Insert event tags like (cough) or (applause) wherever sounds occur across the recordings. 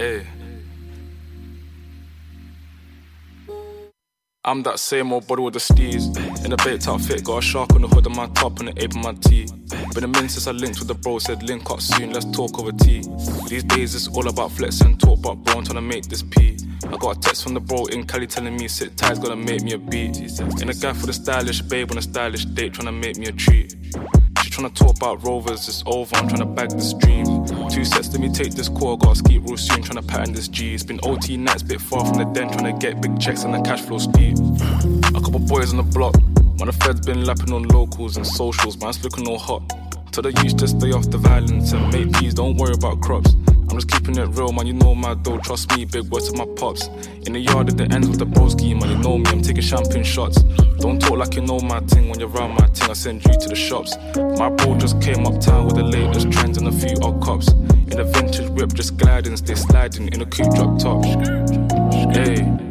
Hey. I'm that same old body with the steez. In a baked outfit, got a shark on the hood of my top and an ape on my tee. Been a minute since I linked with the bro, said link up soon, let's talk over tea. These days it's all about flexing, talk about bro, I'm trying to make this P. I got a text from the bro in Cali telling me sit tight's gonna make me a beat. In a guy for the stylish babe on a stylish date, trying to make me a treat. She tryna talk about rovers, it's over, I'm trying to bag this dream. Two sets, let me take this core. gotta ski real soon, tryna pattern this G. It's been OT nights, bit far from the den, trying to get big checks and the cash flow steep. A couple boys on the block, man, the feds been lapping on locals and socials, man's looking all hot. Tell the youth to stay off the violence and make peace, don't worry about crops. I'm just keeping it real, man. You know my dough, trust me. Big words to my pops. In the yard at the ends with the broski, man. You know me, I'm taking champagne shots. Don't talk like you know my thing when you're around my thing. I send you to the shops. My bro just came uptown with the latest trends and a few odd cops. In a vintage whip, just gliding, stay sliding in a coupe drop top. Hey.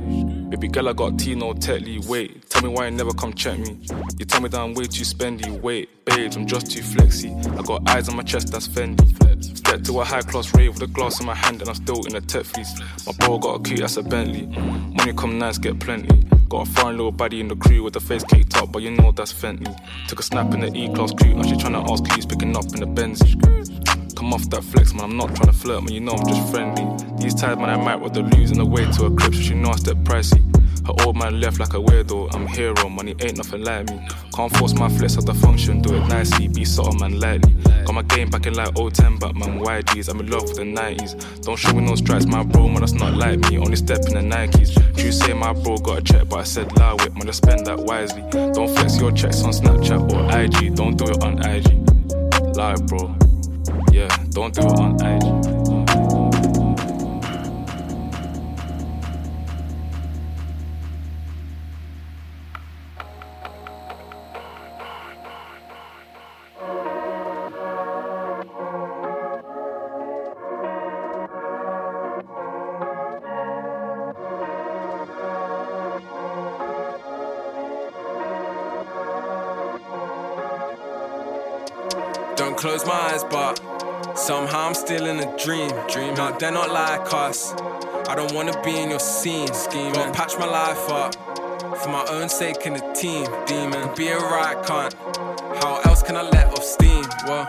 Baby girl, I got Tino Tetley. Wait, tell me why you never come check me. You tell me that I'm way too spendy. Wait, babes, I'm just too flexy. I got eyes on my chest, that's Fendi. Step to a high class rave with a glass in my hand, and I'm still in a tech. My bro got a key, that's a Bentley. Money come nice, get plenty. Got a foreign little body in the crew with the face caked up, but you know that's Fenty. Took a snap in the E class crew, now she tryna ask who's picking up in the Benz. Come off that flex, man. I'm not trying to flirt, man. You know I'm just friendly. These times, man, I might with the lose the way to a crib, so she know I step pricey. Her old man left like a weirdo. I'm hero, money ain't nothing like me. Can't force my flex at the function, do it nicely. Be subtle, man, lightly. Got my game back in like 010, but man, YGs. I'm in love with the 90s. Don't show me no stripes, my bro, man, that's not like me. Only step in the Nikes. You say my bro got a check, but I said lie with, man, I spend that wisely. Don't flex your checks on Snapchat or IG. Don't do it on IG. Lie, bro. Yeah, don't do it on close my eyes, but somehow I'm still in a dream. Dream, no, they're not like us. I don't wanna be in your scene. Scheme, gotta patch my life up for my own sake and the team. Demon, be a right cunt. How else can I let off steam? Well,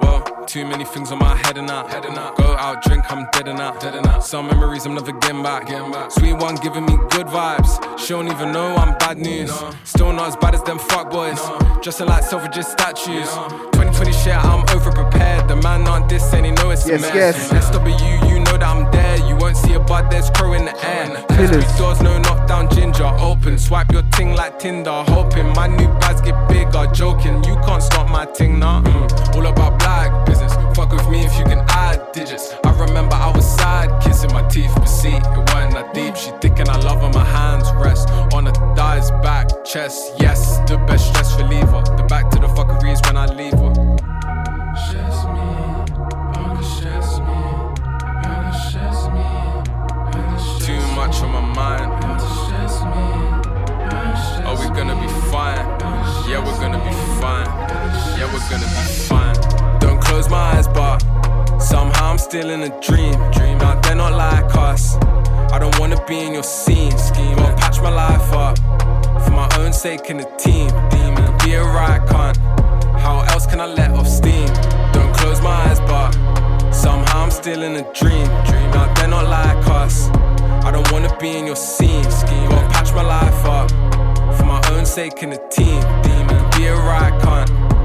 well, too many things on my head and out. Head and out. Go out, drink, I'm dead and out. Dead and out. Some memories I'm never getting back. Getting back. Sweet one giving me good vibes. She don't even know I'm bad news. No. Still not as bad as them fuck boys. No. Dressing like Selfridges statues. No. 2020 shit, I'm over prepared. The man not this and he know it's Yes, a mess. yes. SW, you know that I'm there. You won't see a bud, there's crow in the air. Three doors, no knockdown ginger. Open, swipe your ting like Tinder. Hoping my new bags get bigger. Joking, you can't stop my ting now. Mm. All about black business. Fuck with me if you can add digits. I remember I was sad, kissing my teeth, but see, it wasn't that deep. She thinking I love her, my hands rest on her thighs, back, chest. Yes, the best stress reliever. The back to the fuckeries when I leave her. Stress me, oh, stress me, oh, stress me. Oh, Too much on my mind. Oh, oh, Are we gonna be fine? Yeah, we're gonna be fine. Yeah, we're gonna be fine. Close my eyes, but somehow I'm still in a dream. Dream, now they're not like us. I don't wanna be in your scene. Scheme, gotta patch my life up for my own sake and the team. Demon, be a right cunt. How else can I let off steam? Don't close my eyes, but somehow I'm still in a dream. Dream, now they're not like us. I don't wanna be in your scene. Scheme, gotta patch my life up for my own sake and the team. Demon, be a right cunt.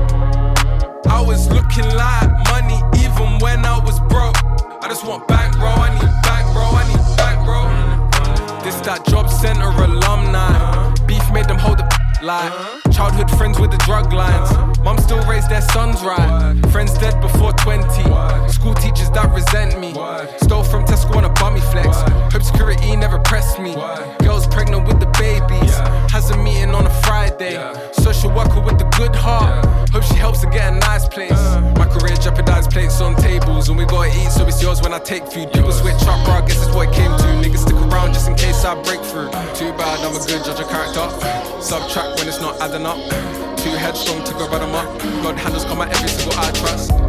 Was looking like money even when I was broke. I just want bankroll, I need bankroll, I need bankroll. This that job center alumni. Beef made them hold the like childhood friends with the drug lines. Mom still raised their sons right. Friends dead before 20. School teachers that resent me. Stole from Tesco on a bummy flex. Hope security never pressed me. Girls pregnant with the babies. Has a meeting on a Friday. Social worker with the good heart. Hope she helps to get a nice place. My career jeopardized plates on tables. And we gotta eat, so it's yours when I take food. People switch up, bro. I guess it's what it came to. Niggas stick around just in case I break through. Too bad, I'm a good judge of character. Subtract when it's not adding up. Too headstrong to go bottom up. God handles come at every single I trust.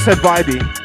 Just said vibey.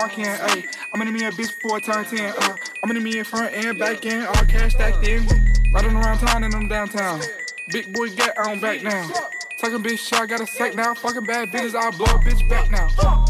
Walk in. Ayy, I'm in me a bitch before I turn 10. Uh, I'm in me in front and back end, all cash stacked in. Riding around town and I'm downtown. Big boy get on back now. Talking bitch shit, I got a sack now. Fucking bad bitches, I'll blow a bitch back now.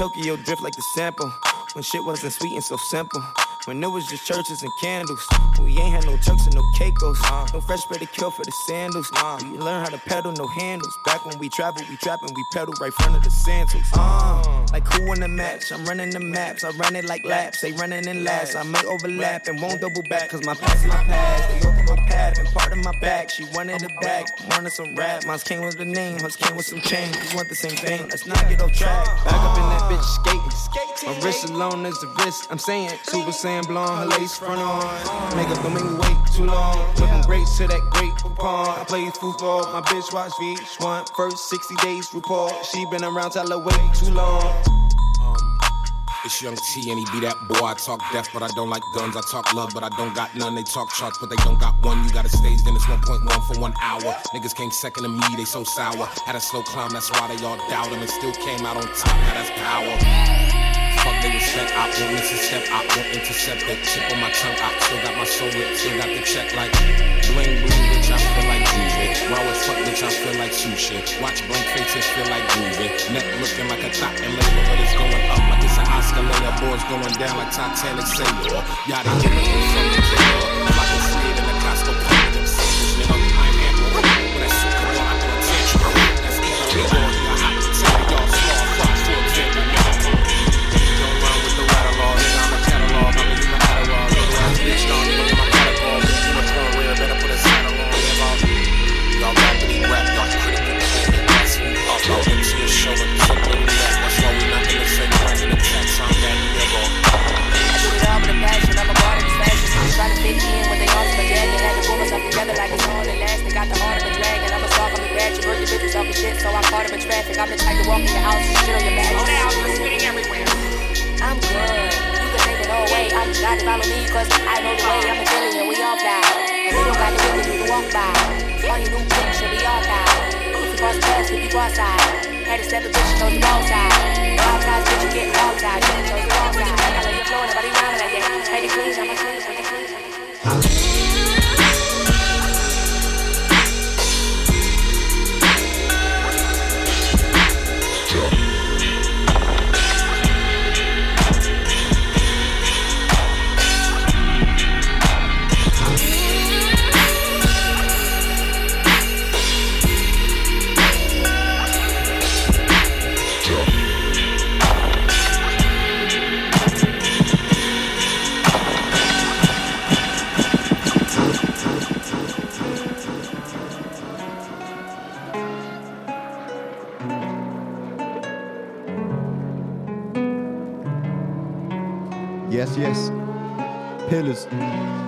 Tokyo drift like the sample. When shit wasn't sweet and so simple. When it was just churches and candles. We ain't had no Turks and no Caicos. No fresh pedicure for the sandals. We learn how to pedal, no handles. Back when we travel, we trap and we pedal right front of the Santos. Uh, like who in the match? I'm running the maps. I run it like laps. They running in last. I may overlap and won't double back. Cause my past my past. They open my path and part of my back. She wanted it back. Wanted some rap. Mines came with the name. Hers came with some change. We want the same thing. Let's not get off track. Back up in that bitch skating. My wrist alone is the wrist. I'm saying Super Saiyan blonde. Her lace front on. Makeup don't make me wait too long. Looking great to that great pond. I play football. My bitch watch VH1. First 60 days report. She been around till I wait too long. It's Young T and he be that boy. I talk death, but I don't like guns. I talk love, but I don't got none. They talk charts, but they don't got one. You got a stage, then it's 1.1 for one hour. Niggas came second to me, they so sour. Had a slow climb, that's why they all doubt him. And still came out on top, now that's power. Fuck, they was I won't step, I won't intercept that chip on my tongue. I still got my soul lit, still got the check like bling bling, bitch. I feel like Raw as fuck, bitch. I feel like sushi. Watch blank faces, feel like groovy. Neck looking like a top and label, but it's going up like it's an Oscar layer. Boards going down like Titanic sailor. Yada yada, from the jail. Work your bitches off the shit, so I caught him in traffic. I'm the type to walk in your house and shit on your back. Slow down, you're spitting everywhere. I'm good. You can take it all away. I'm got to follow me, cause I know the way. I'm a billion, we all fly. And we don't got the ability to walk by. All your new pics should be archived. If you cross paths, if you cross side. Had to step a bitch, chose the wrong side. All sides, bitch, you get all sides. You chose the wrong side. I love your flow, nobody around like that. Hey, the queens, I'm a queen, I'm a queen. Yes, yes. Pillars.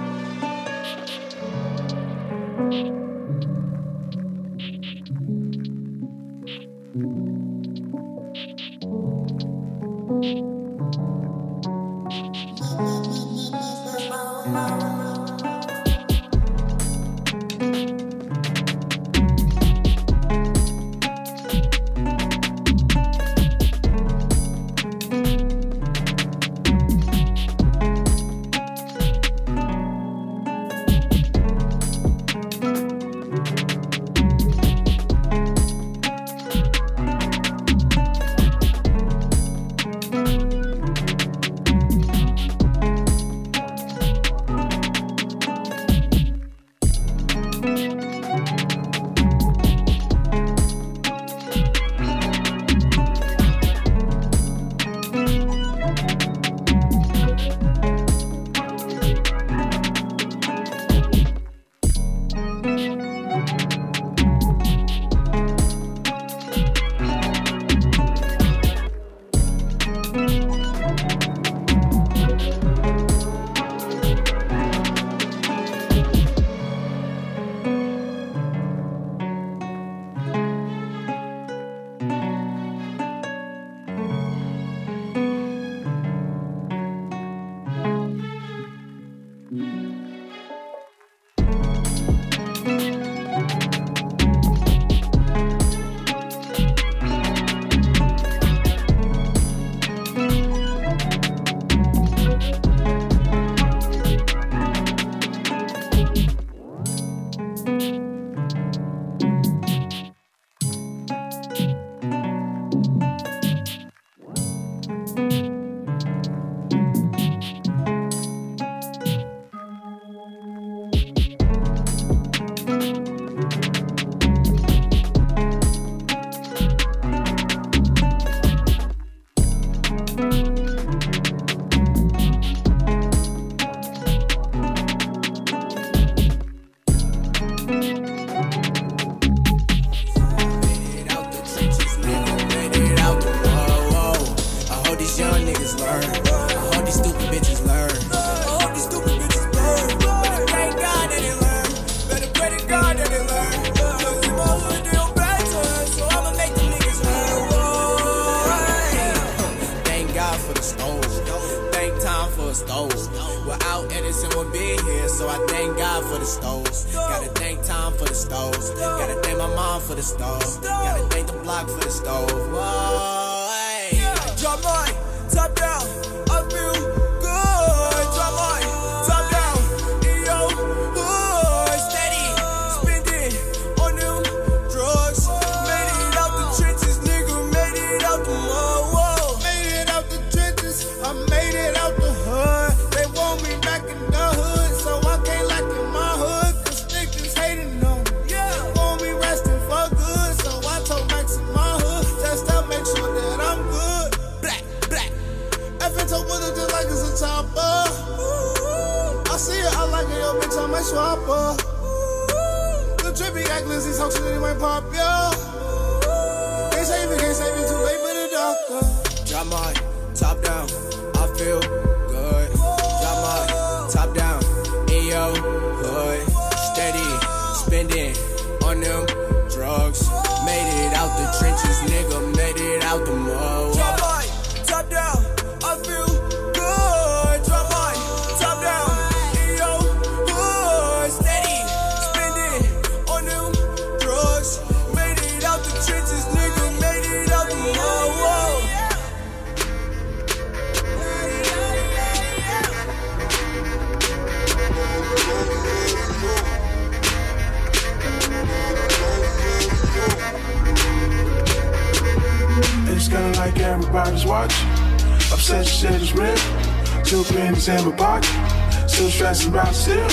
Two in my pocket. Still stressing about still.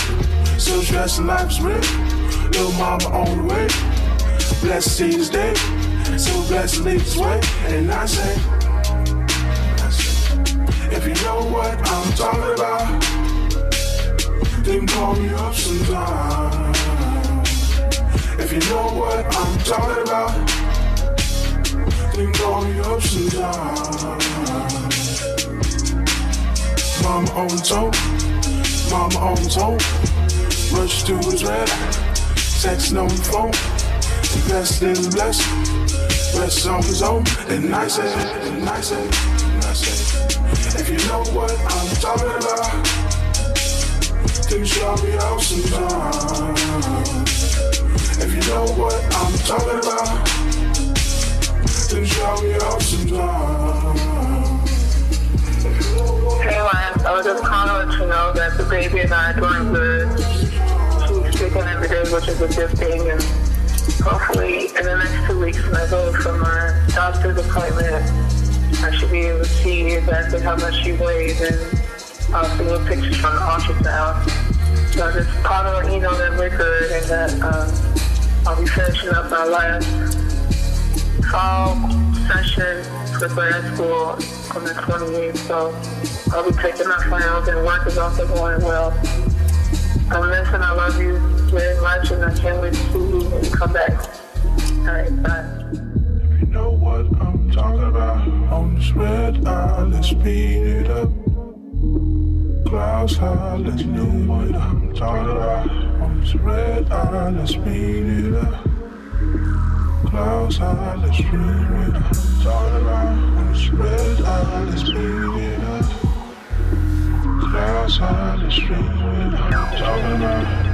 Still stressing life is real. Little mama on the way. Blessed see this day. So blessed lead this way. And I say, I say, if you know what I'm talking about, then call me up sometime. If you know what I'm talking about, then call me up sometime. Mama on toe, mama on toe. Rush to his red, texting on the phone. Blessed in blessed, blessed on his own. And I say, and I say, and I say, if you know what I'm talking about, then show me out sometime. If you know what I'm talking about, then show me out sometime. Lance, I was just calling to you know that the baby and I are doing good. She's speaking every day, which is a good thing. And hopefully, in the next two weeks, when I go for my doctor's appointment, I should be able to see exactly how much she weighs and also little pictures from the ultrasound. So I just called her and emailed that record and that um, I'll be finishing up my last fall session for grad school on the 28th, so I'll be taking my finals and work is also going well. I'm missing, I love you very much and I can't wait to see you when you come back. Alright, bye. If you know what I'm talking about? On this red eye, let's speed it up. Clouds high, let's know what I'm talking about. On this red eye, let's speed it up. Clouds high, let's speed it up. Talking about on this red let's speed it up. Clouds high, let's speed it up. Talking about.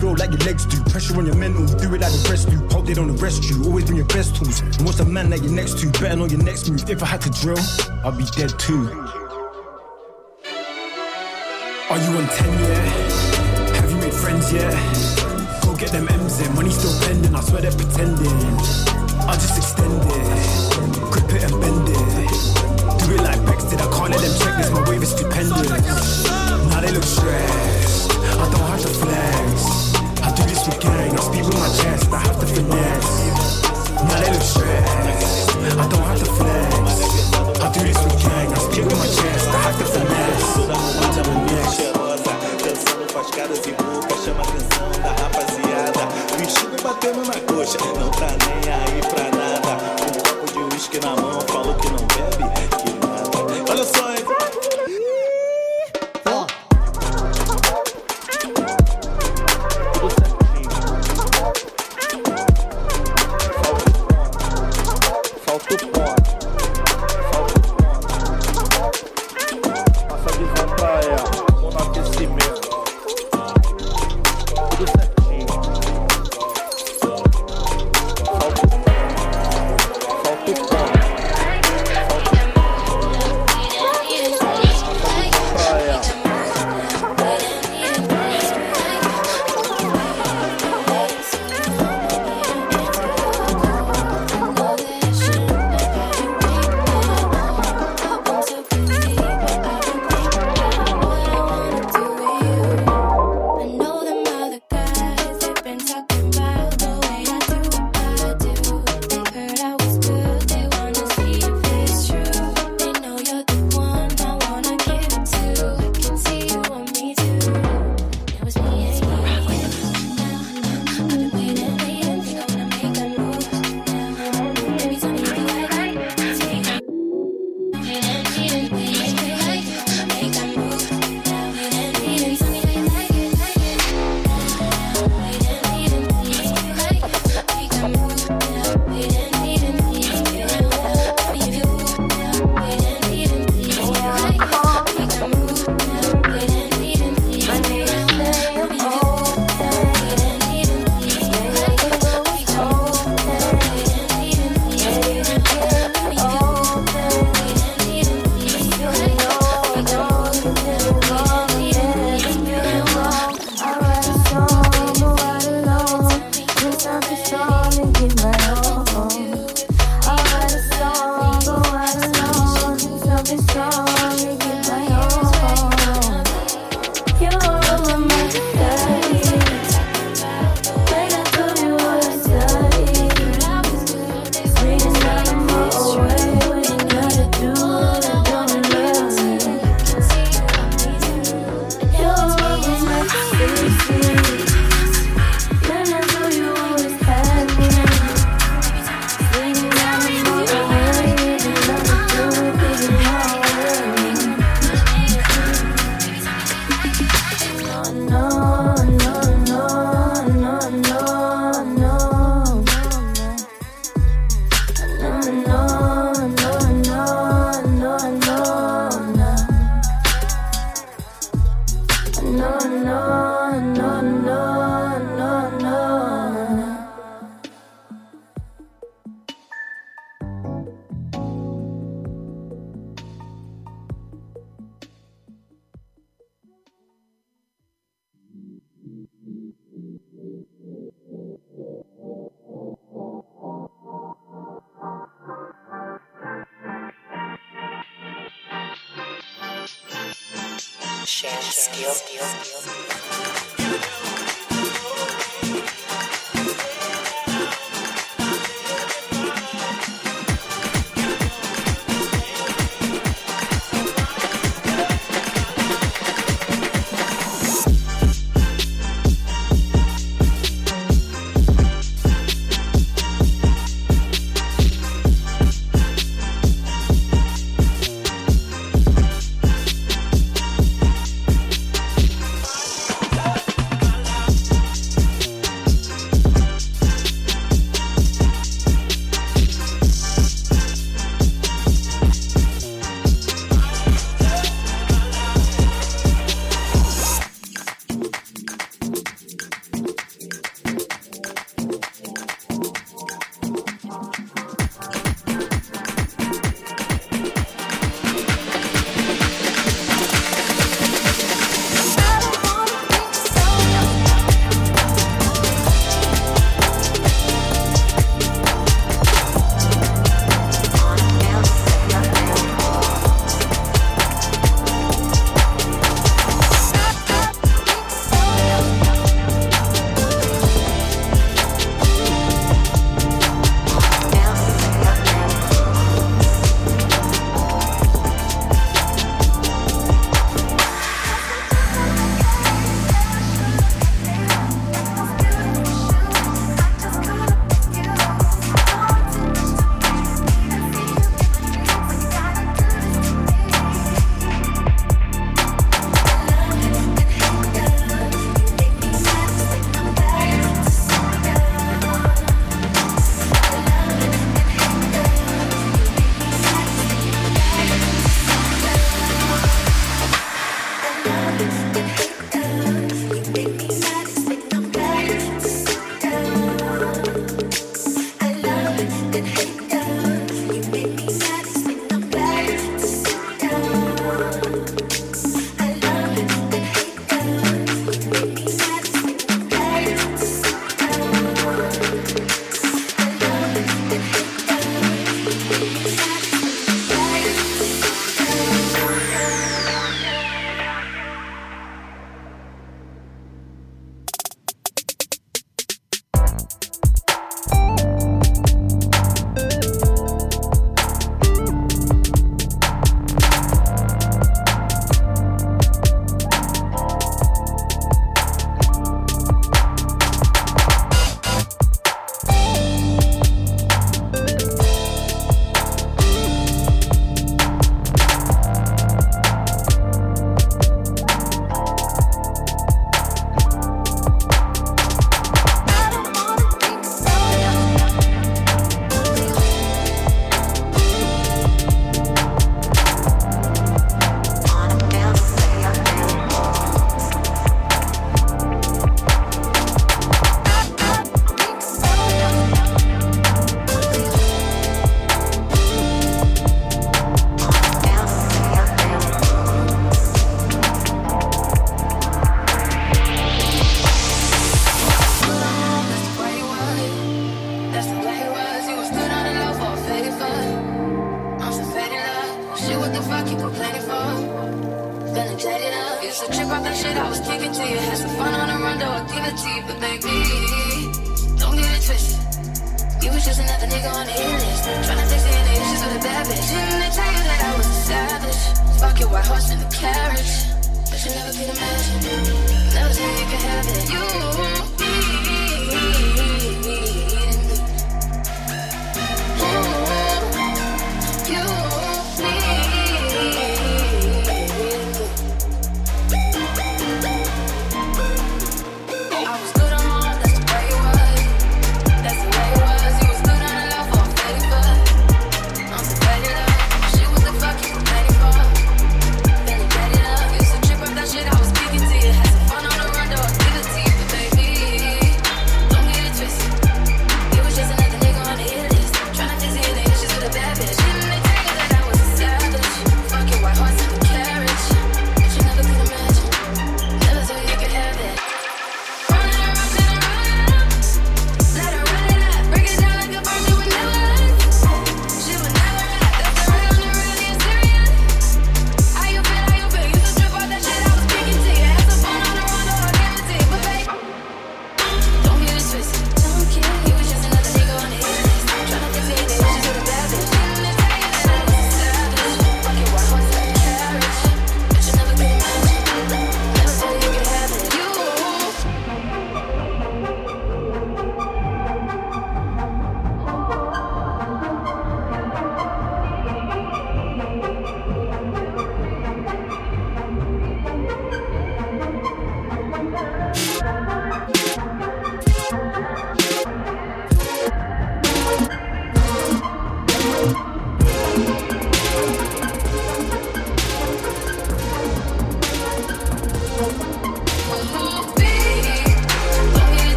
feel like your legs do. Pressure on your mental, do it like a rest do. Hope they don't arrest you. Always bring your best tools. And what's the man that you're next to? Betting on your next move. If I had to drill, I'd be dead too.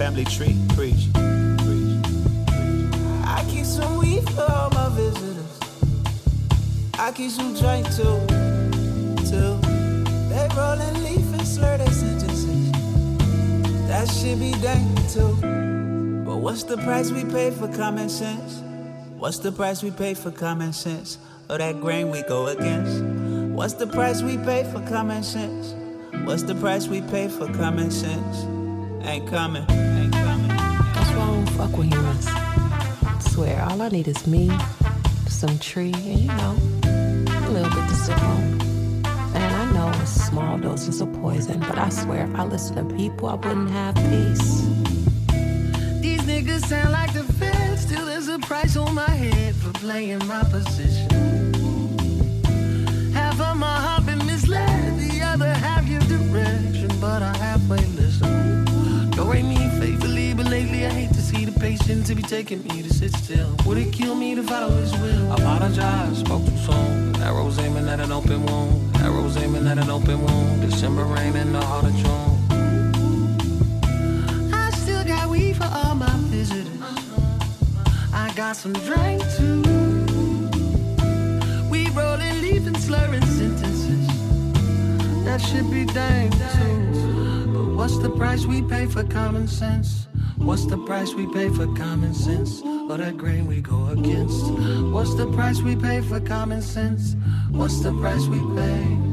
Family tree. Preach. I keep some weed for all my visitors. I keep some joint too, too. They rollin' leaf and slur their sentences. That should be dang too. But what's the price we pay for common sense? What's the price we pay for common sense? Or that grain we go against? What's the price we pay for common sense? What's the price we pay for common sense? Ain't coming. Fuck. Swear, all I need is me, some tree, and you know, a little bit to sip on. And I know it's small doses of poison, but I swear if I listen to people, I wouldn't have peace. These niggas sound like the feds. Still, there's a price on my head for playing my position. Hate to be taking me to sit still. Would it kill me to follow his will? I Apologize, spoke too soon. Arrows aiming at an open wound. Arrows aiming at an open wound. December rain in the heart of June. I still got weed for all my visitors. I got some drink too. We rolling, leaving, slurring sentences. That should be dang too. But what's the price we pay for common sense? What's the price we pay for common sense? Or that grain we go against? What's the price we pay for common sense? What's the price we pay?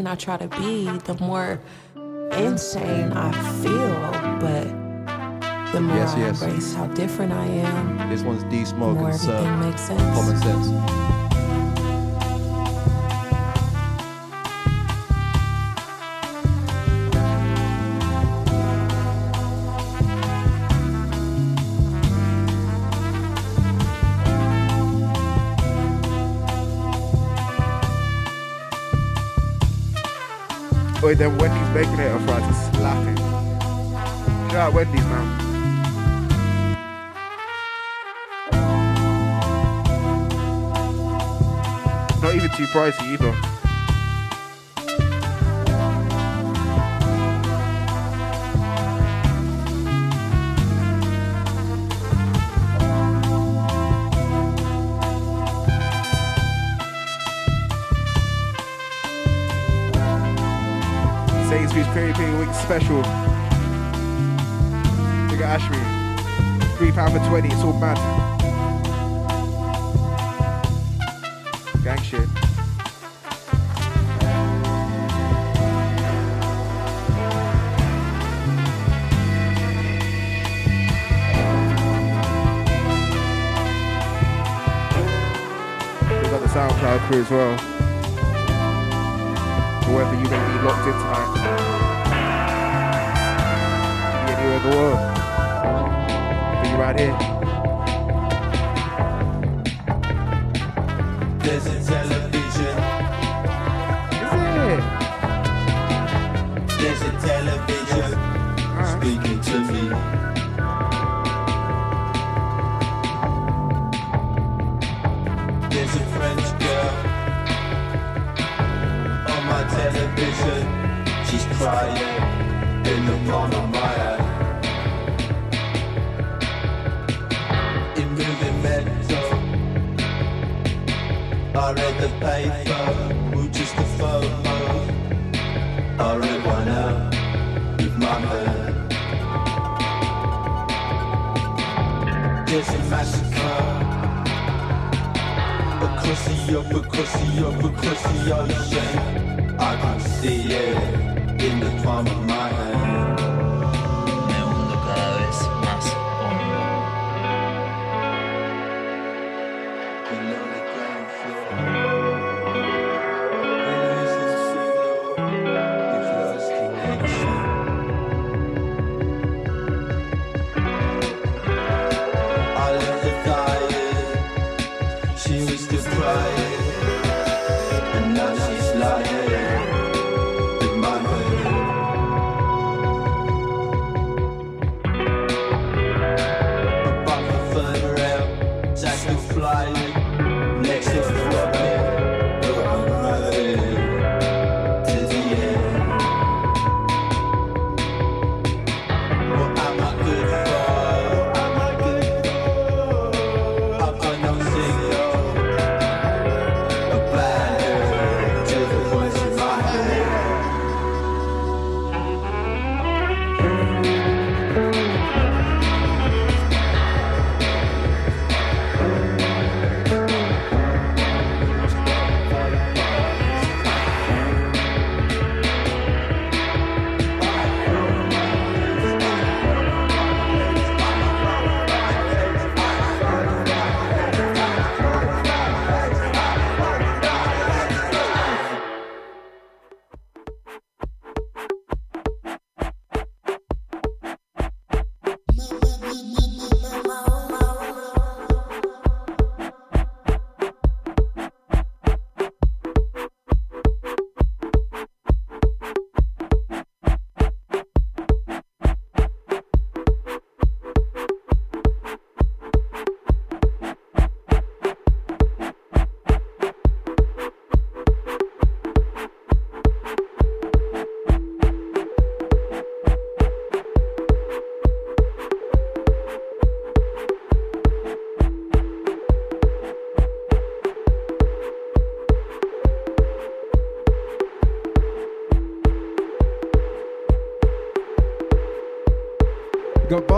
Sane I try to be, the more insane I feel. But the more Yes, I yes. embrace how different I am, This one's D Smoke and Sir. everything makes sense. Common sense. Wait, then Wendy's Baconator fries are slapping. Shout out Wendy's, man. Not even too pricey either. Week special. Look at Ashby. Three pound for twenty. It's all mad. Gang shit. We got the SoundCloud crew as well. For whether you may be locked in tonight. Anywhere in. Be right here.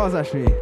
Got bars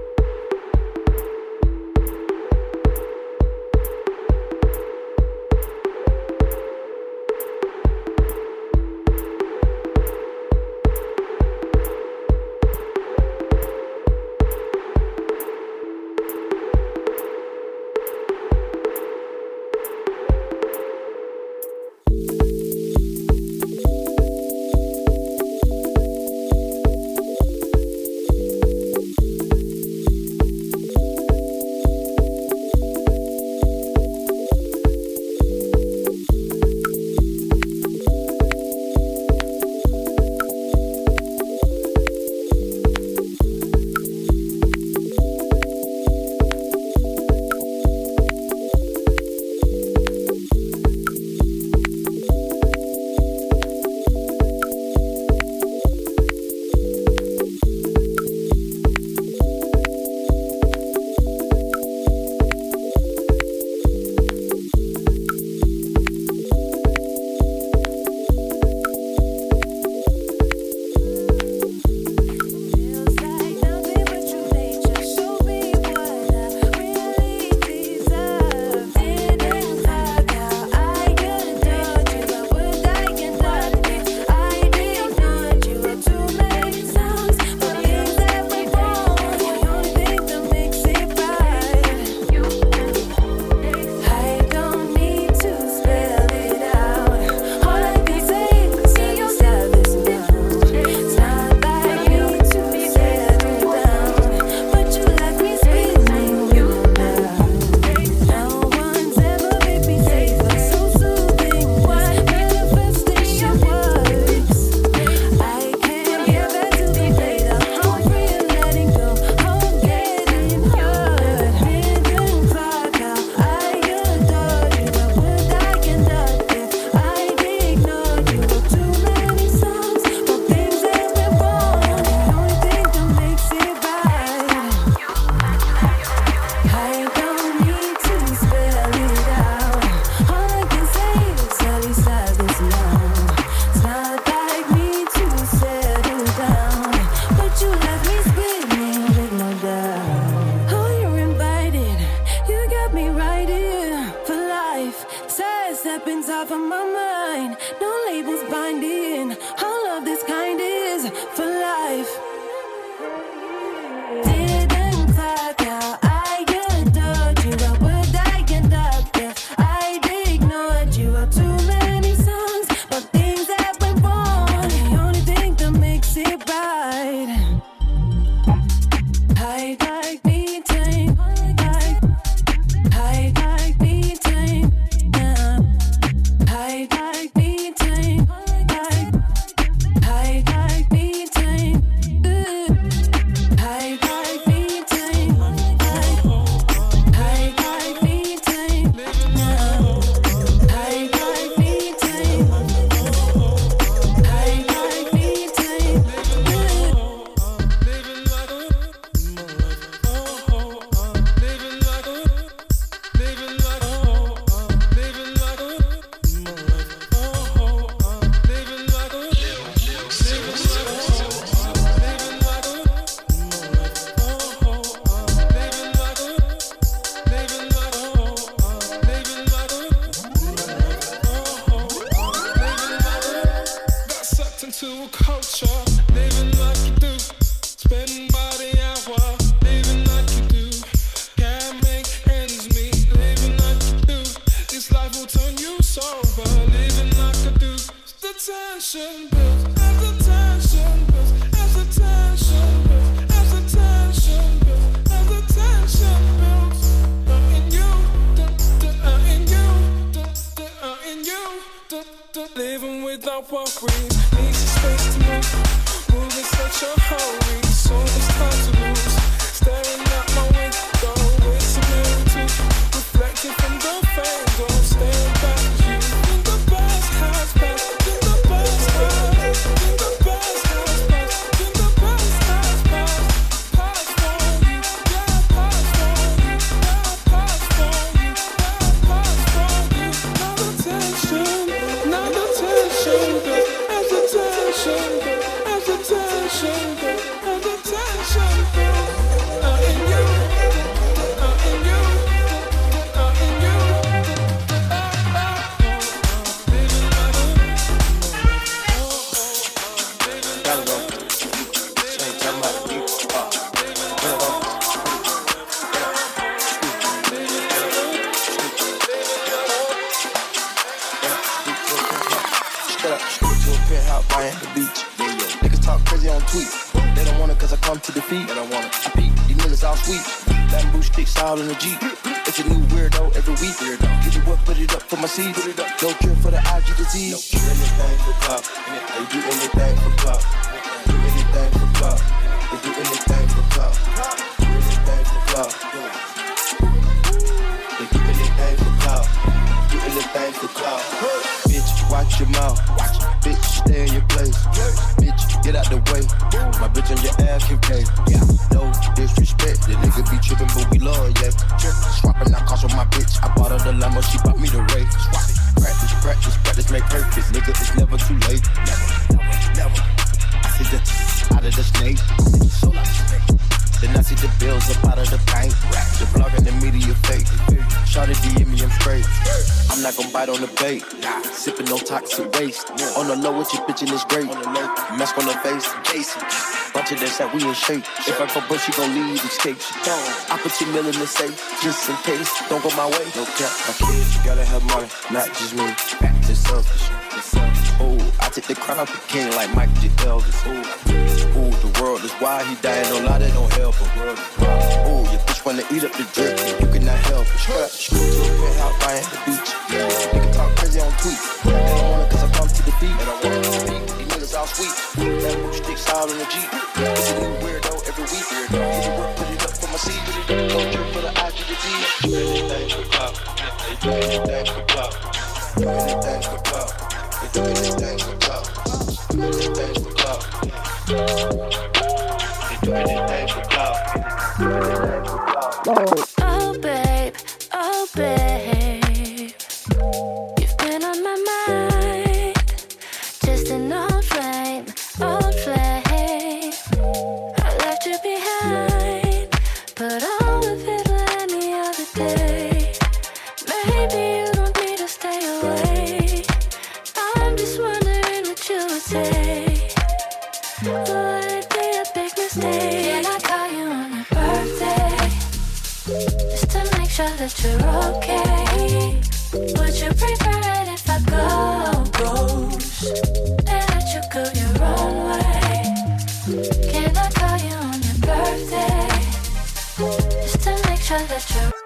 anything for clout. Bitch, watch your mouth. Bitch, stay in your place. Bitch, get out the way. My bitch on your ass can pay. Yeah, no disrespect. The nigga be tripping, but we love, yeah. Swapping out cars with my bitch. I bought her the Lambo, she bought me the Ray. Practice, practice, practice, make perfect. Nigga, it's never too late. Never, never, never. I see the out of the snake. So like. Then I see the bills up out of the bank. The blog and the media fake. Shawty DM me, I'm. I'm not gonna bite on the bait. Sipping no toxic waste. On the low with your bitch and it's great. Mask on the face, Casey. Bunch of that that we in shape. If I go bust, she gon' leave, escape. I put your mill in the safe, just in case. Don't go my way. No cap, my kids gotta have money, not just me. Back to selfish. Oh, I take the crown off the king like Mike J. Elvis. Ooh, ooh, the world is wild. He dying, no lie, that don't help him. Ooh, your bitch wanna eat up the drip, you cannot help it. Strap, strap to a penthouse, right at the beach. Nigga talk crazy on tweet. They don't want it cause I come to the beat. They don't want it to speak. These niggas all sweet. Bamboo sticks all in the Jeep. It's a new weirdo every week. Get it work, put it up for my seed. Go trip for the IG to D. Do anything for clout. Anything for clout. Anything for clout. Oh, babe, oh, babe. That you're okay. Would you prefer it if I go ghost? And let you go your own way? Can I call you on your birthday? Just to make sure that you're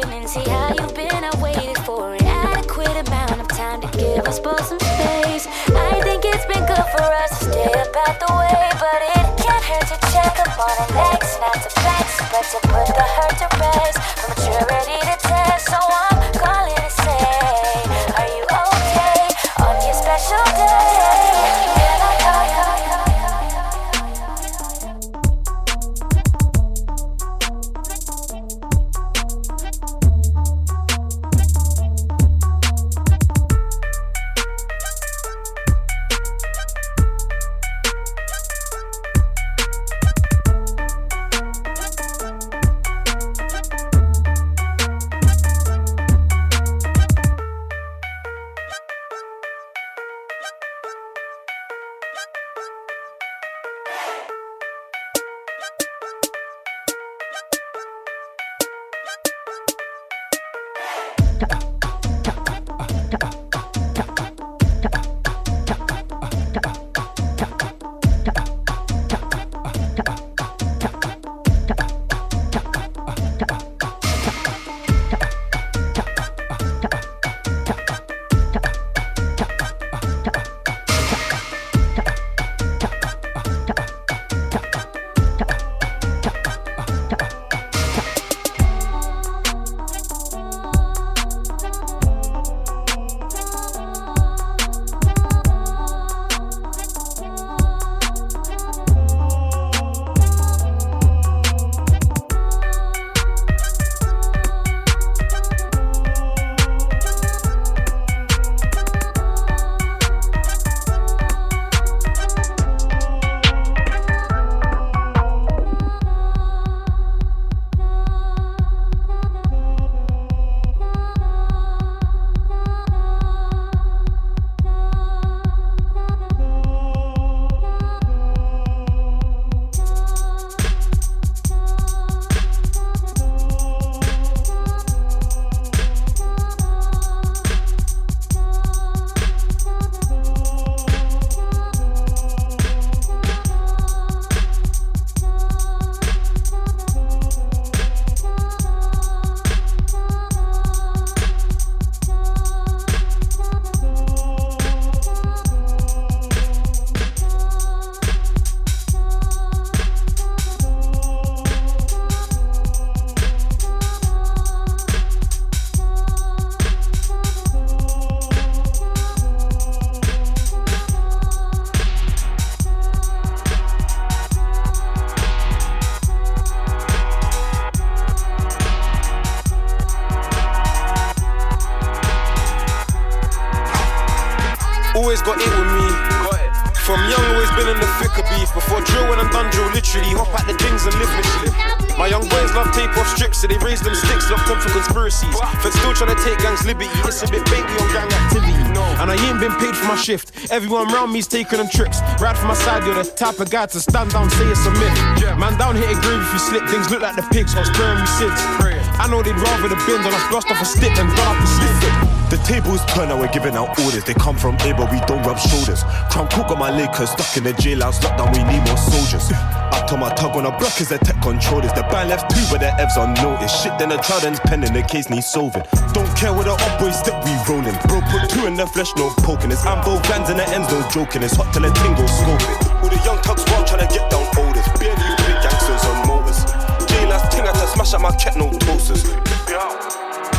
and see how you've been. I waited for an adequate amount of time to give us both some space. I think it's been good for us to stay up out the way, but it can't hurt to check up on an ex, not to flex, but to put the hurt to rest. Strips, so they raise them sticks, locked on for conspiracies. But still trying to take gangs liberty, it's a bit baby on gang activity. And I ain't been paid for my shift. Everyone around me's taking them trips. Ride for my side, you're the type of guy to stand down, say it's a myth. Man down hit a grave if you slip, things look like the pigs, I was spraying with SIDS. I know they'd rather the bins than us blast off a stick and done up a slip. The tables turn and we're giving out orders. They come from A, but we don't rub shoulders. Crown Cook on my Lakers stuck in the jailhouse lockdown. We need more soldiers. To my tug on a block is the tech controllers. The band left two, but the Evs on notice. Shit, then the child ends pending. The case needs solving. Don't care what the up boys step we rolling. Bro, put two in the flesh, no poking. It's ambo vans in the ends, no joking. It's hot till the tingle scope it. All the young tugs wild trying to get down oldest. You big gangsters on motors. Jailhouse ting I to smash up my cat, no toasters.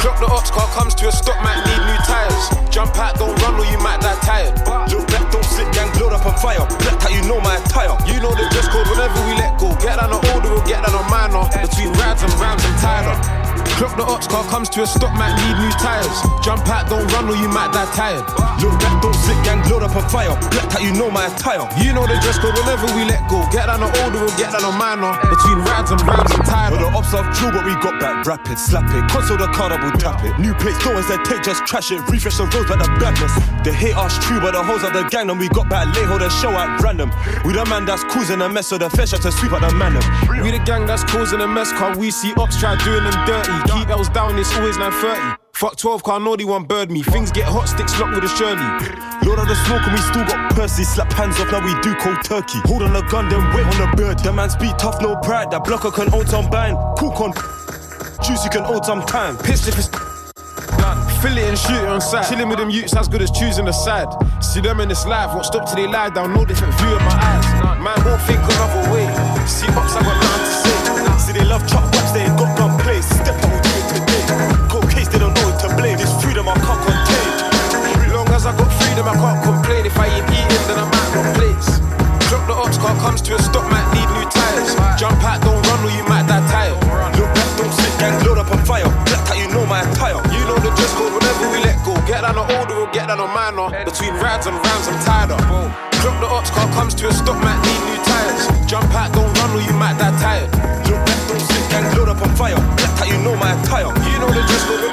Clock the ops car comes to a stop, might need new tires. Jump out, don't run or you might die tired. Look black, don't slip, gang blowed up on fire. Black how you know my attire. You know the dress code whenever we let go. Get down the order, we'll get down on minor. Between rides and rams and tied up. Clock the ops car comes to a stop, might need new tires. Jump out, don't run or you might die tired. Look black, don't sit, gang load up on fire. Black how you know my attire. You know the dress code whenever we let go. Get down the order, we'll get down on minor. Between rides and and tied But up. the ops off true, but we got back rapid. Slap it, console the car double tap it. New plates, no one's that take, just trash it. Refresh the roads by the badness. They hate us true, but the hoes of the gang, and we got back late, hold the show at random. We the man that's causing a mess, so the fish to sweep out the man. We the gang that's causing a mess, car we see ops try doing them dirty. Keep L's down, it's always 930. Fuck 12, car they want bird me. Things get hot, sticks locked with a Shirley. Lord of the smoke, and we still got Percy. Slap hands off, now we do cold turkey. Hold on the gun, then wait on the bird. The man speed tough, no pride. That blocker can own some band. Cook on. Juice, you can hold some time. Pissed if it's and shoot on sight. Chilling with them youths as good as choosing a side. See them in this life, won't stop till they lie down. No different view in my eyes. Man won't think another way. See ups, I got nothing to say. See, they love chop raps, they ain't got gun place. Step up, we do it today. Cold case, they don't know it to blame. This freedom I can't contain. Long as I got freedom, I can't complain. If I ain't eating, then I'm might not place. Drop the ops car comes to a stop, might need new tires. Jump out, don't down on minor. Between rides and rams, I'm tired up. Drop the ops car comes to a stop, might need new tires. Jump out, don't run or you might die tired. Look back, don't sit, gang load up on fire. Black how you know my attire. You know the dress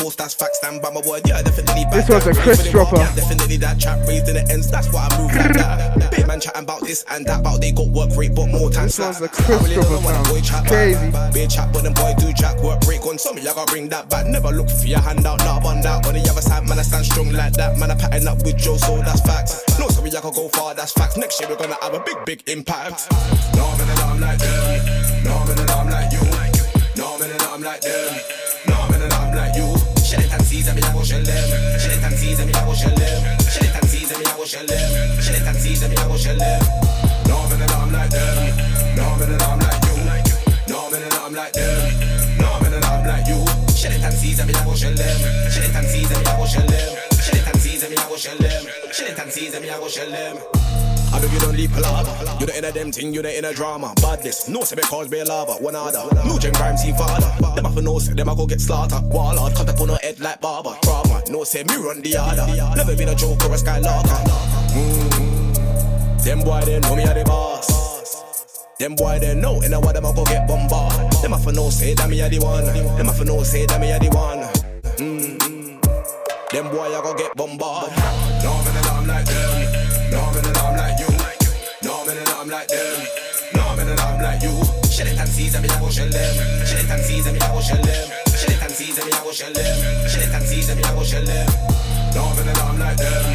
definition of a workhorse. That's facts. Stand by my word. Yeah, definitely. back This that. a Really dropper. yeah, Definitely that trap raised in the ends. That's why I move like that. Big man chatting about this and that, about they got work rate, but more time This one's a crisp I really don't dropper, know when a fam. boy chat Crazy. Big chat, but them boy do jack work rate on some. Y'all gotta bring that back. Never look for your hand out, not bun out. On the other side, man, I stand strong like that. Man, I pattern up with Joe, so that's facts. No, sorry, y'all can go far, that's facts. Next year, we're gonna have a big, big impact. No, man, and I'm like them. No, man, and I'm like you. No, man, and I'm like them. It and seize and me, I go shell them. Shell it and seize and me, I go shell them. No, man, and I'm like them. No, man, and I'm like you. No, man, and I'm like them. No, man, and I'm like you. I go shell them. Shell it and seize and me, I go shell them. Shell it and seize and me, I know you don't leave palava. You don't in them thing, you don't in drama. Badness, no say because be lava. One other, no gen crime scene father. Them have no say, them I go get slaughtered. Wall hard, cut up on her like barber. Trauma, no say me run the other. Never been a joke or a skylarker. Mm. Them boy they know me are the boss. Them boy they know, and I want them I go get bombarded. Them have no say that me are the one. Them have no say that me are the one. Mm. Them boy I go get bombarded. No man and I'm like them. No man and I'm like you. No man and I'm like them. No man and I'm like you. Shell it and seize and me I go shell them. Shell it and seize me I go shell them. Man and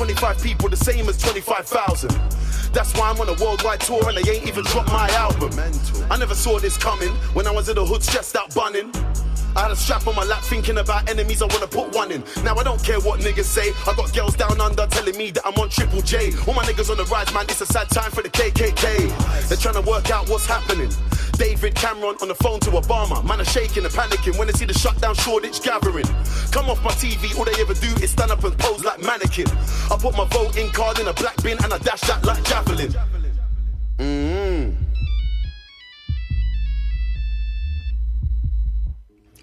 25 people the same as 25,000. That's why I'm on a worldwide tour and they ain't even dropped my album. I never saw this coming when I was in the hood stressed out bunning. I had a strap on my lap thinking about enemies I wanna put one in. Now I don't care what niggas say. I got girls down under telling me that I'm on Triple J. All my niggas on the rise, man, it's a sad time for the KKK. They're trying to work out what's happening. David Cameron on the phone to Obama. Man are shaking and panicking when they see the shutdown Shoreditch gathering. Come off my TV, all they ever do is stand up and pose like mannequin. I put my voting card in a black bin and I dash that like javelin. Mm.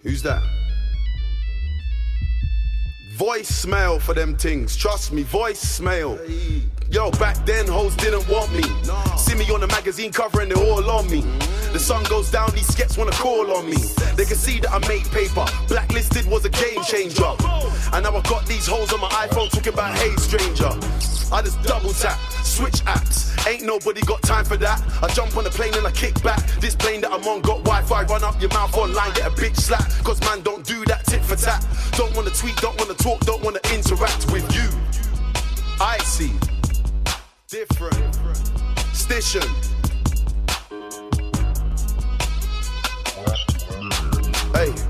Who's that? Voicemail for them things. Trust me, voicemail. Yo, back then hoes didn't want me. Me on the magazine cover and they're all on me. The sun goes down, these skets wanna call on me. They can see that I make paper. Blacklisted was a game changer. And now I got these hoes on my iPhone talking about hey stranger. I just double tap, switch apps. Ain't nobody got time for that. I jump on the plane and I kick back. This plane that I'm on got Wi-Fi. Run up your mouth online, get a bitch slap. Cause man don't do that tit for tat. Don't wanna tweet, don't wanna talk, don't wanna interact with you. I see. Different. Station. Hey.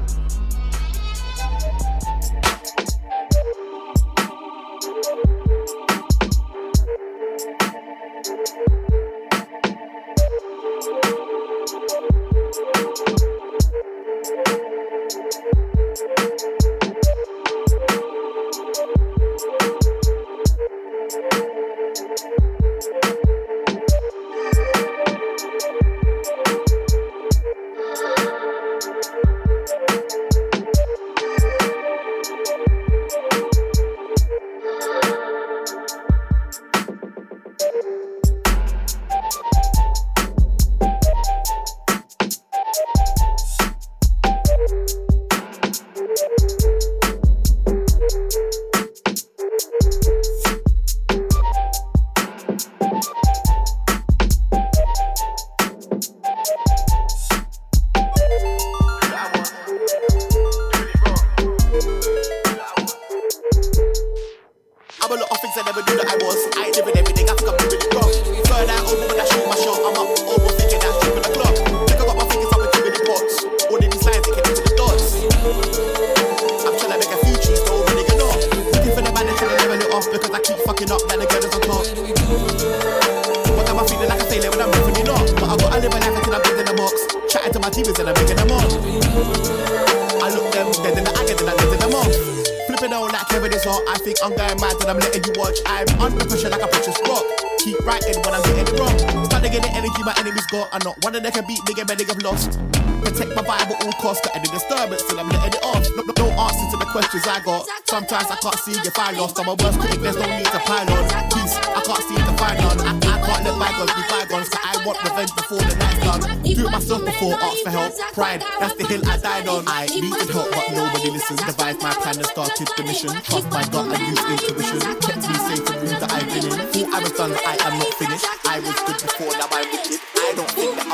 Flipping out like Kevin is hot. I think I'm going mad and I'm letting you watch. I'm under pressure like a precious rock. Keep writing when I'm getting wrong. Start to get the energy my enemies got, and not one of them can beat me, get many have lost. Protect my vibe at all costs, got any disturbance till I'm letting it off. No, no, no answer to the questions I got. Sometimes I can't see if I lost. I'm a worst critic, there's no need to pile on. Peace, I can't seem to find none. I, I can't let bygones be bygones, cause I want revenge before the night's done. Do it myself before, ask for help. Pride, that's the hill I died on. I needed help, but nobody listens. Devised my plan and started the mission. Trust my gut and use intuition. Kept me safe from rooms that I've been in. Thought I was done, but I am not finished. I was good before, now I'm wicked. I don't think that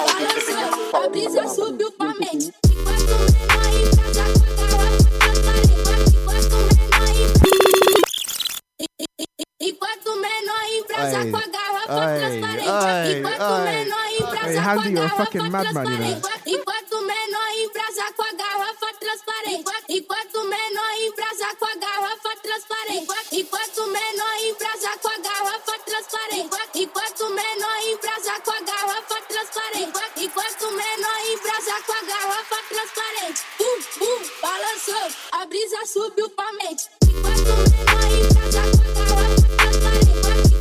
I'll be living it. Ai, com a garrafa transparente. Enquanto menor embrasa Hey, com a garrafa transparente. Enquanto menor embrasa com a garrafa transparente. Enquanto menor embrasa com a garrafa transparente. Enquanto menor embrasa com a garrafa transparente. Enquanto menor embrasa com a garrafa transparente. Enquanto menor embrasa com a garrafa transparente. Bum, bum, balançou, a brisa subiu pra mente. Enquanto menor embrasa com a garrafa A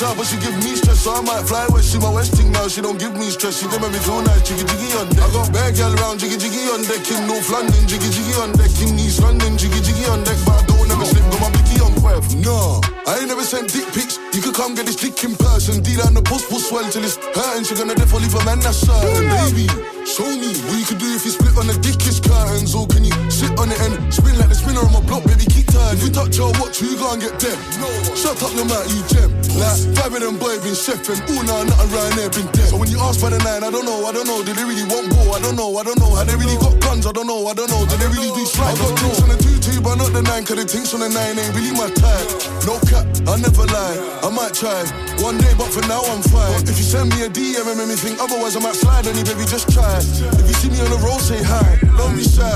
inside, but she give me stress. So I might fly west. She my westing now. She don't give me stress. She dem make me feel nice. Jiggy jiggy on deck. I got bad girl around. Jiggy jiggy on deck. In North London. Jiggy jiggy on deck. In East London. Jiggy jiggy on deck. But I don't never slip. Got my blicky on quiet. No, I ain't never sent dick pics. You could come get this dick in person. Deal on the post will swell till it's hurting. She gonna definitely leave a man that's certain. Baby, show me what you could do if you split on the dickest curtains. Or can you sit on it and spin like the spinner on my block? Baby, keep turning. If you touch your watch, you go and get them. No. Shut up, your mouth, you gem. Like, five of them boy been chef and all nah, nothing around there been dead. So when you ask for the nine, I don't know, I don't know. Did they really want war? I don't know, I don't know. Had they really got guns? I don't know, I don't know. Did they really do slide? I got drinks on the two two, but not the nine. Cause the things on the nine ain't really my type. No cap, I never lie. I might try one day, but for now I'm fine. If you send me a DM and make me think otherwise, I might slide on you, baby. Just try. If you see me on the road, say hi. Don't be shy. (laughs)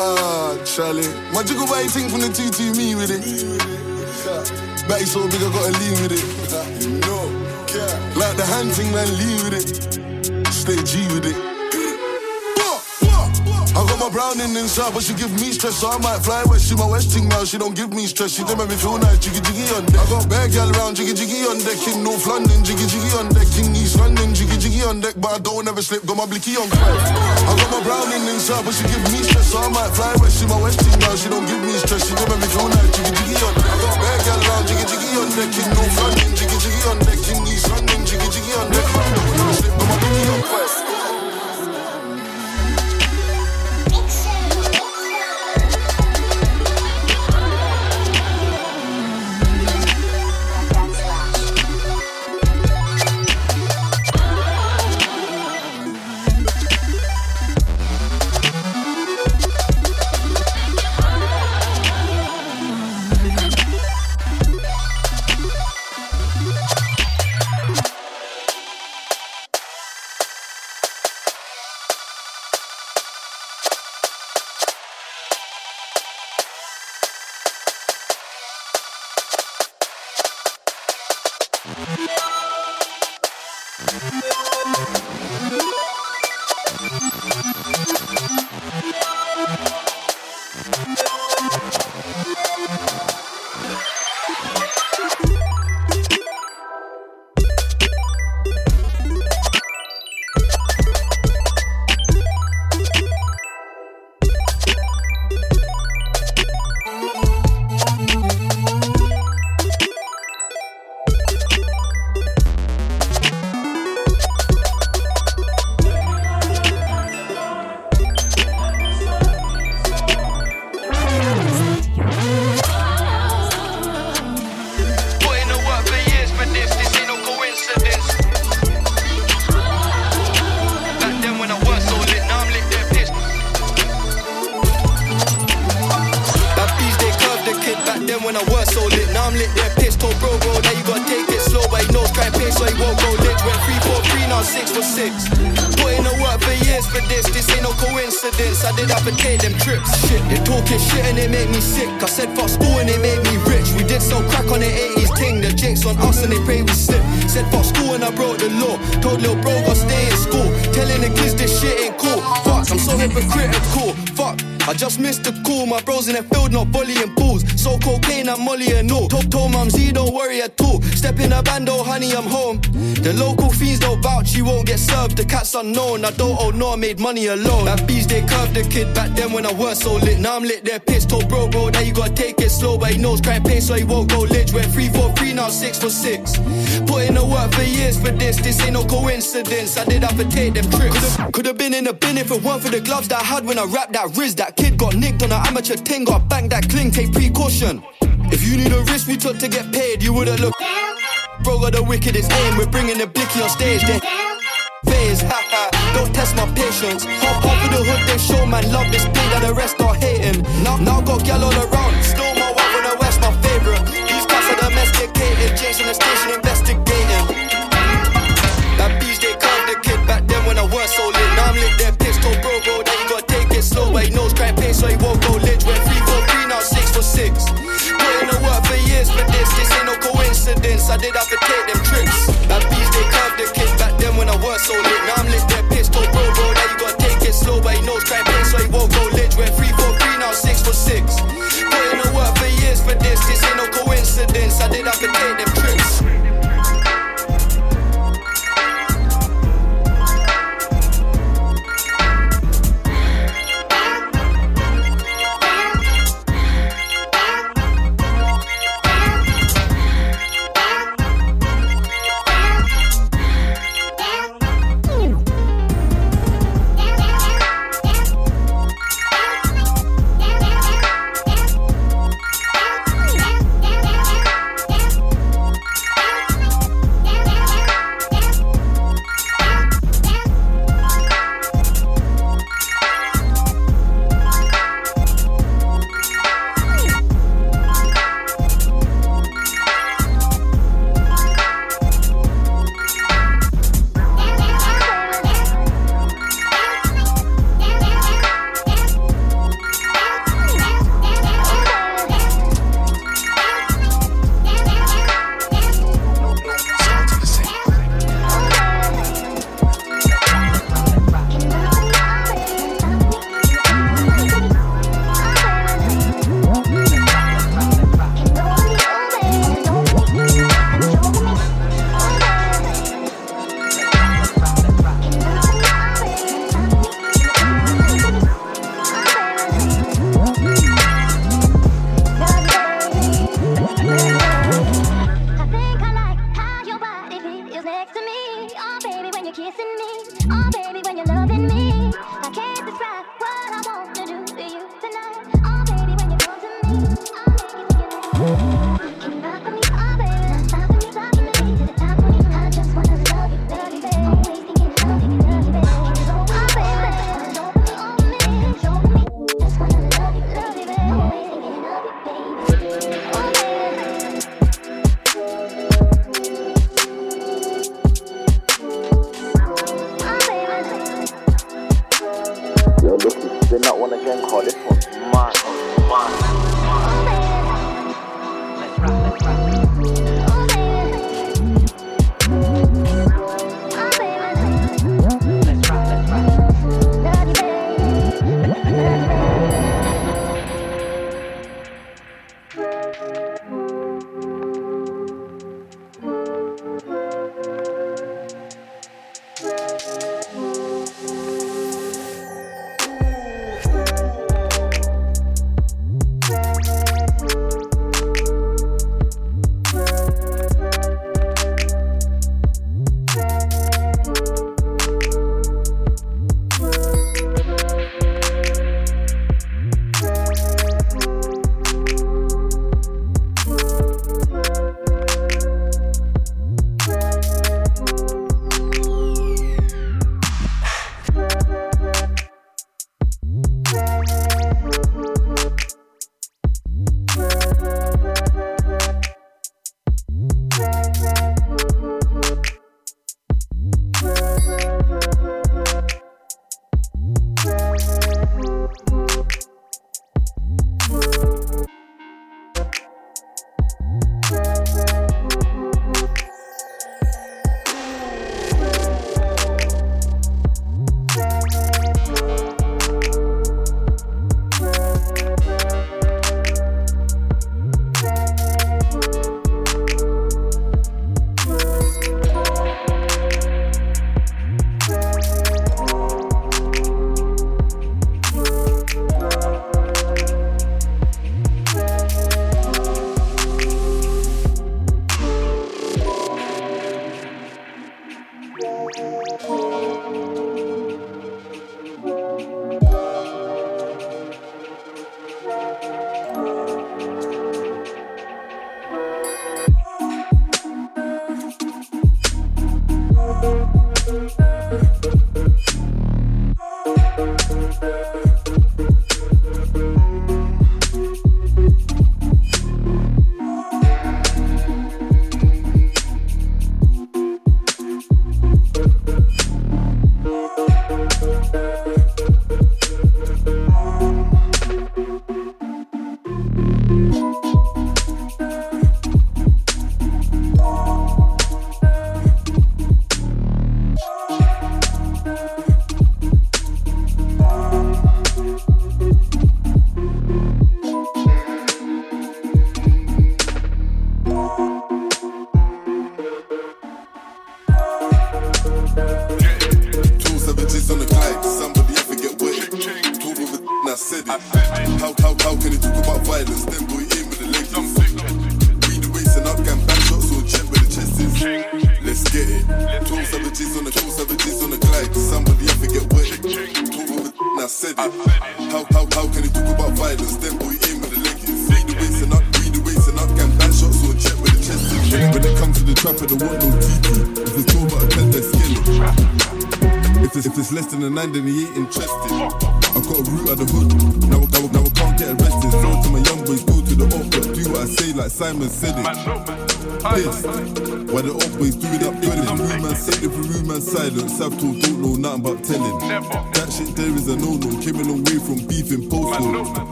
ah, Charlie. My jiggle body thing from the two me with it. Batty so big, I gotta lean with it. No, like the hand thing, man, lean with it. Stay G with it. My browning inside, but she give me stress, so I might fly west. She my westing now, she don't give me stress. She don't make me feel nice, jiggy jiggy on deck. I got bad girl around, jiggy jiggy on deck in North London, jiggy jiggy on deck in East London, jiggy jiggy on deck, but I don't ever slip. Got my blicky on crack. I got my browning inside, but she give me stress, so I might fly west. She my westing now, she don't give me stress. She don't make me feel nice, jiggy jiggy on deck. I got bad girl around, jiggy jiggy on deck in North London, jiggy jiggy on deck unknown, I don't owe no, I made money alone. That bees they curved the kid back then when I was so lit. Now I'm lit, they're pissed. Told bro, bro, now you gotta take it slow, but he knows crying pace, so he won't go lich. Went 3 4 3, now 6 for 6. Put in the work for years for this, this ain't no coincidence. I did have to take them trips. Could've been in the bin if it weren't for the gloves that I had when I wrapped that wrist. That kid got nicked on an amateur ting, got banged that cling, take precaution. If you knew the risk we took to get paid, you would've looked. Bro got the wickedest aim, we're bringing the blicky on stage. They phase, ha ha. Don't test my patience. Hop with the hood, they show man love this beat that the rest are hating. Now, now got gal all around. Still my wife from the west, my favorite. These cats are domesticated. Jason the station investigating. That bees they curved the kid back then when I was so lit. Now I'm lit, they're pissed. Told bro, bro, that you gotta take it slow, but he knows crying pace, so he won't go lit. Went 3 for 3, now 6 for 6. Put in the work for years for this, this ain't no coincidence. I did have to take them trips.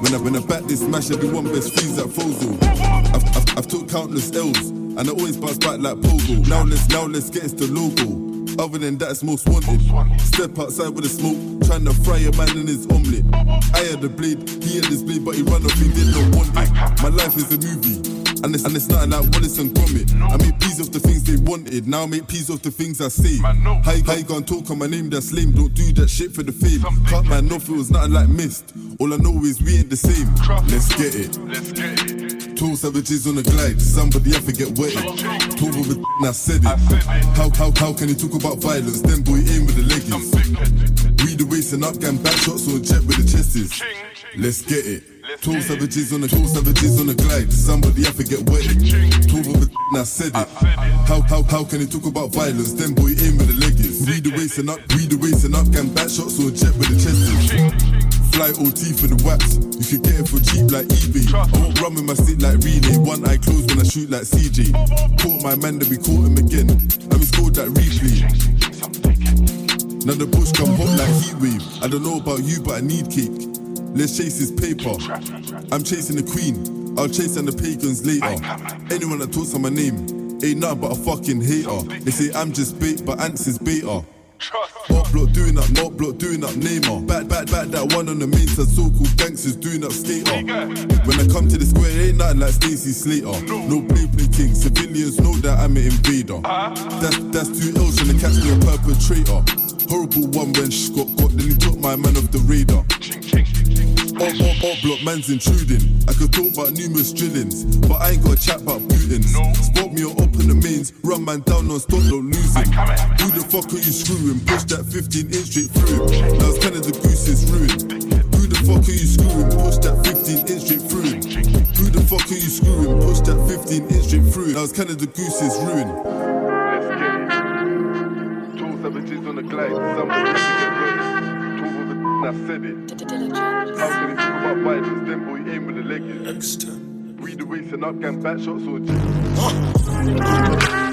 When I when I back this smash, everyone best freeze at Fozo. I've, I've, I've took countless L's. And I always bounce back like Pogo. Now let's now let's get the logo. Other than that, it's most wanted. Step outside with the smoke, trying to fry a man in his omelette. I had the blade, he had his blade, but he run off, he did not want it. My life is a movie. And it's, and it's nothing like Wallace and Gromit. I make peas off the things they wanted. Now I make peas off the things I say. How you, how you gonna talk on my name that's lame? Don't do that shit for the fame. Cut man off, it was nothing like mist. All I know is we ain't the same. Let's get it. Two savages on the glide, somebody have to get wetted. Talk with a I said it. How, how, how can you talk about violence? Then boy aim with the leggings. Read the waist and up, gang back shots or jet with the chest is. Let's get it. Two savages on the two savages on the glide, somebody have to get wetted. Talk with a I said it. How, how, how can you talk about violence? Then boy aim with the leggings. Read the waist and up, read the waist and up, gang back shots or a jet with the chest is. Fly OT for the wax. You can get it for cheap like eBay. I won't run with my stick like relay. One eye closed when I shoot like CJ. Caught my man, then we caught him again. And we scored that replay. Now the push come hot like heat wave. I don't know about you, but I need cake. Let's chase this paper. I'm chasing the queen. I'll chase on the pagans later. Anyone that talks on my name ain't nothing but a fucking hater. They say I'm just bait, but ants is beta. Up block doing up, not block doing up Neymar. Back, back, back that one on the main side, so-called gangsters doing up skater. When I come to the square, it ain't nothing like Stacey Slater. No play play thing, civilians know that I'm an invader. That's that's two L's trying to catch me a perpetrator. Horrible one when she got got, then he took my man off the radar. Up, up, up, block, man's intruding. I could talk about numerous drillings, but I ain't got a chat about Putin's. Spot me up in the mains, run man down non stop, don't lose him. Who the fuck are you screwing? Push that 15 inch straight through him. Now it's kind of the goose is ruined. Who the fuck are you screwing? Push that 15 inch straight through him. Who the fuck are you screwing? Push that 15 inch straight through him. Now it's kind of the goose is ruined. Two savages on the glide, somebody to get ready. Two of it, I said it. How can you talk about violence? Then boy aim with the leggings. Read the waist and up, gang back shots or This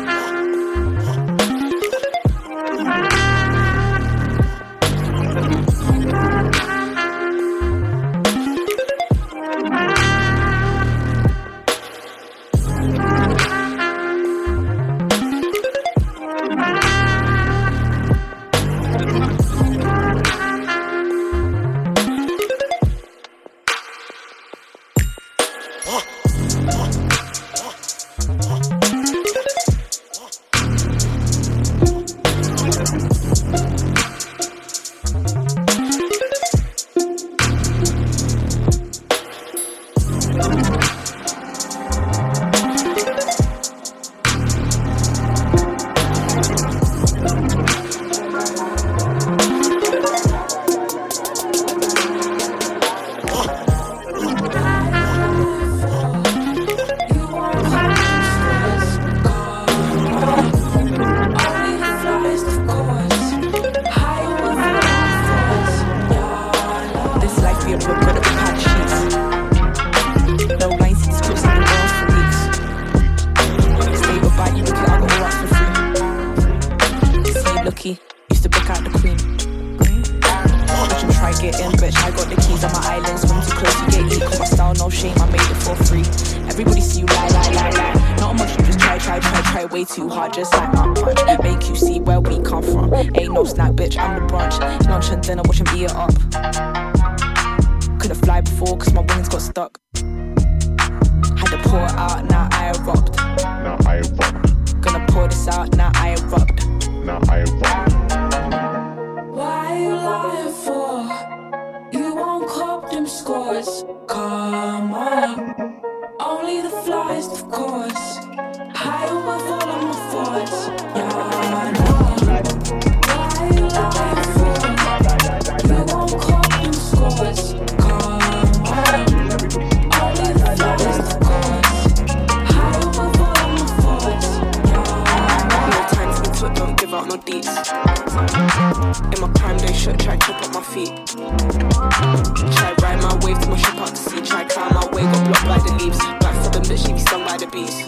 Try ride my wave to my ship out to sea. Try climb my way, got blocked by the leaves. Back seven, bitch, she be stung by the bees.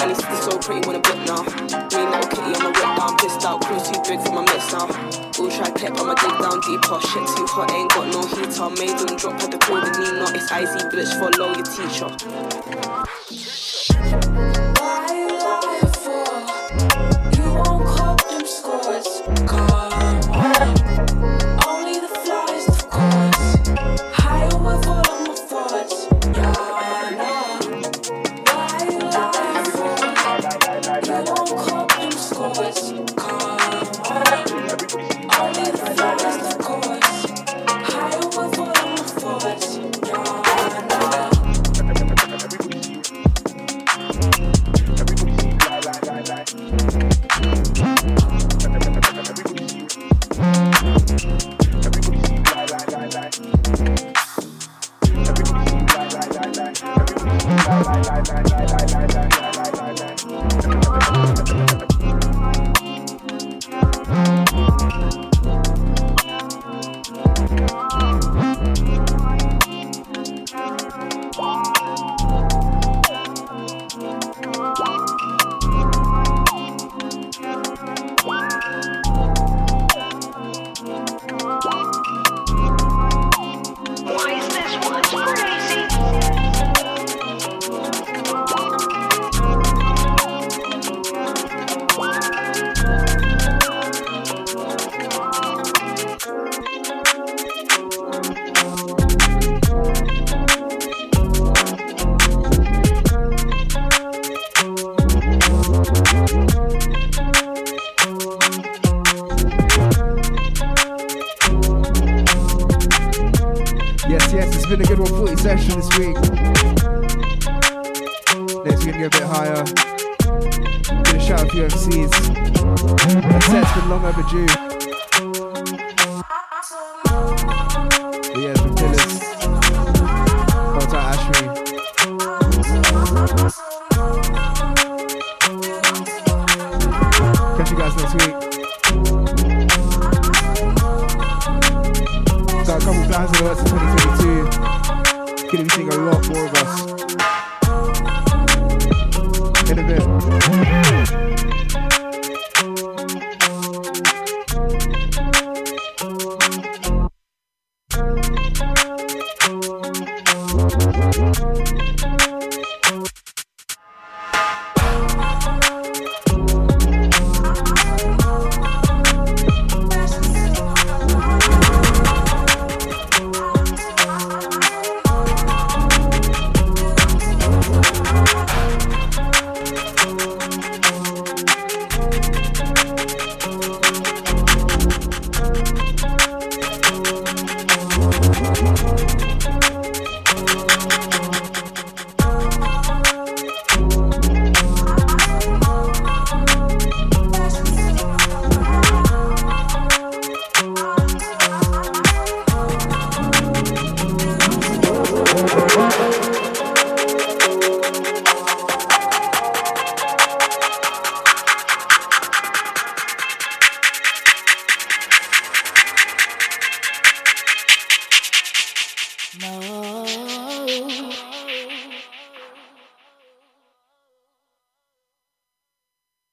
And it's so pretty when a bit now. Green little kitty on the whip down, pissed out. Crew too big for my mitts now. All try clip, I'ma dig down deeper. Shit too hot, ain't got no heater. Made them drop, had to call the Nina. It's icy, bitch, follow your teacher.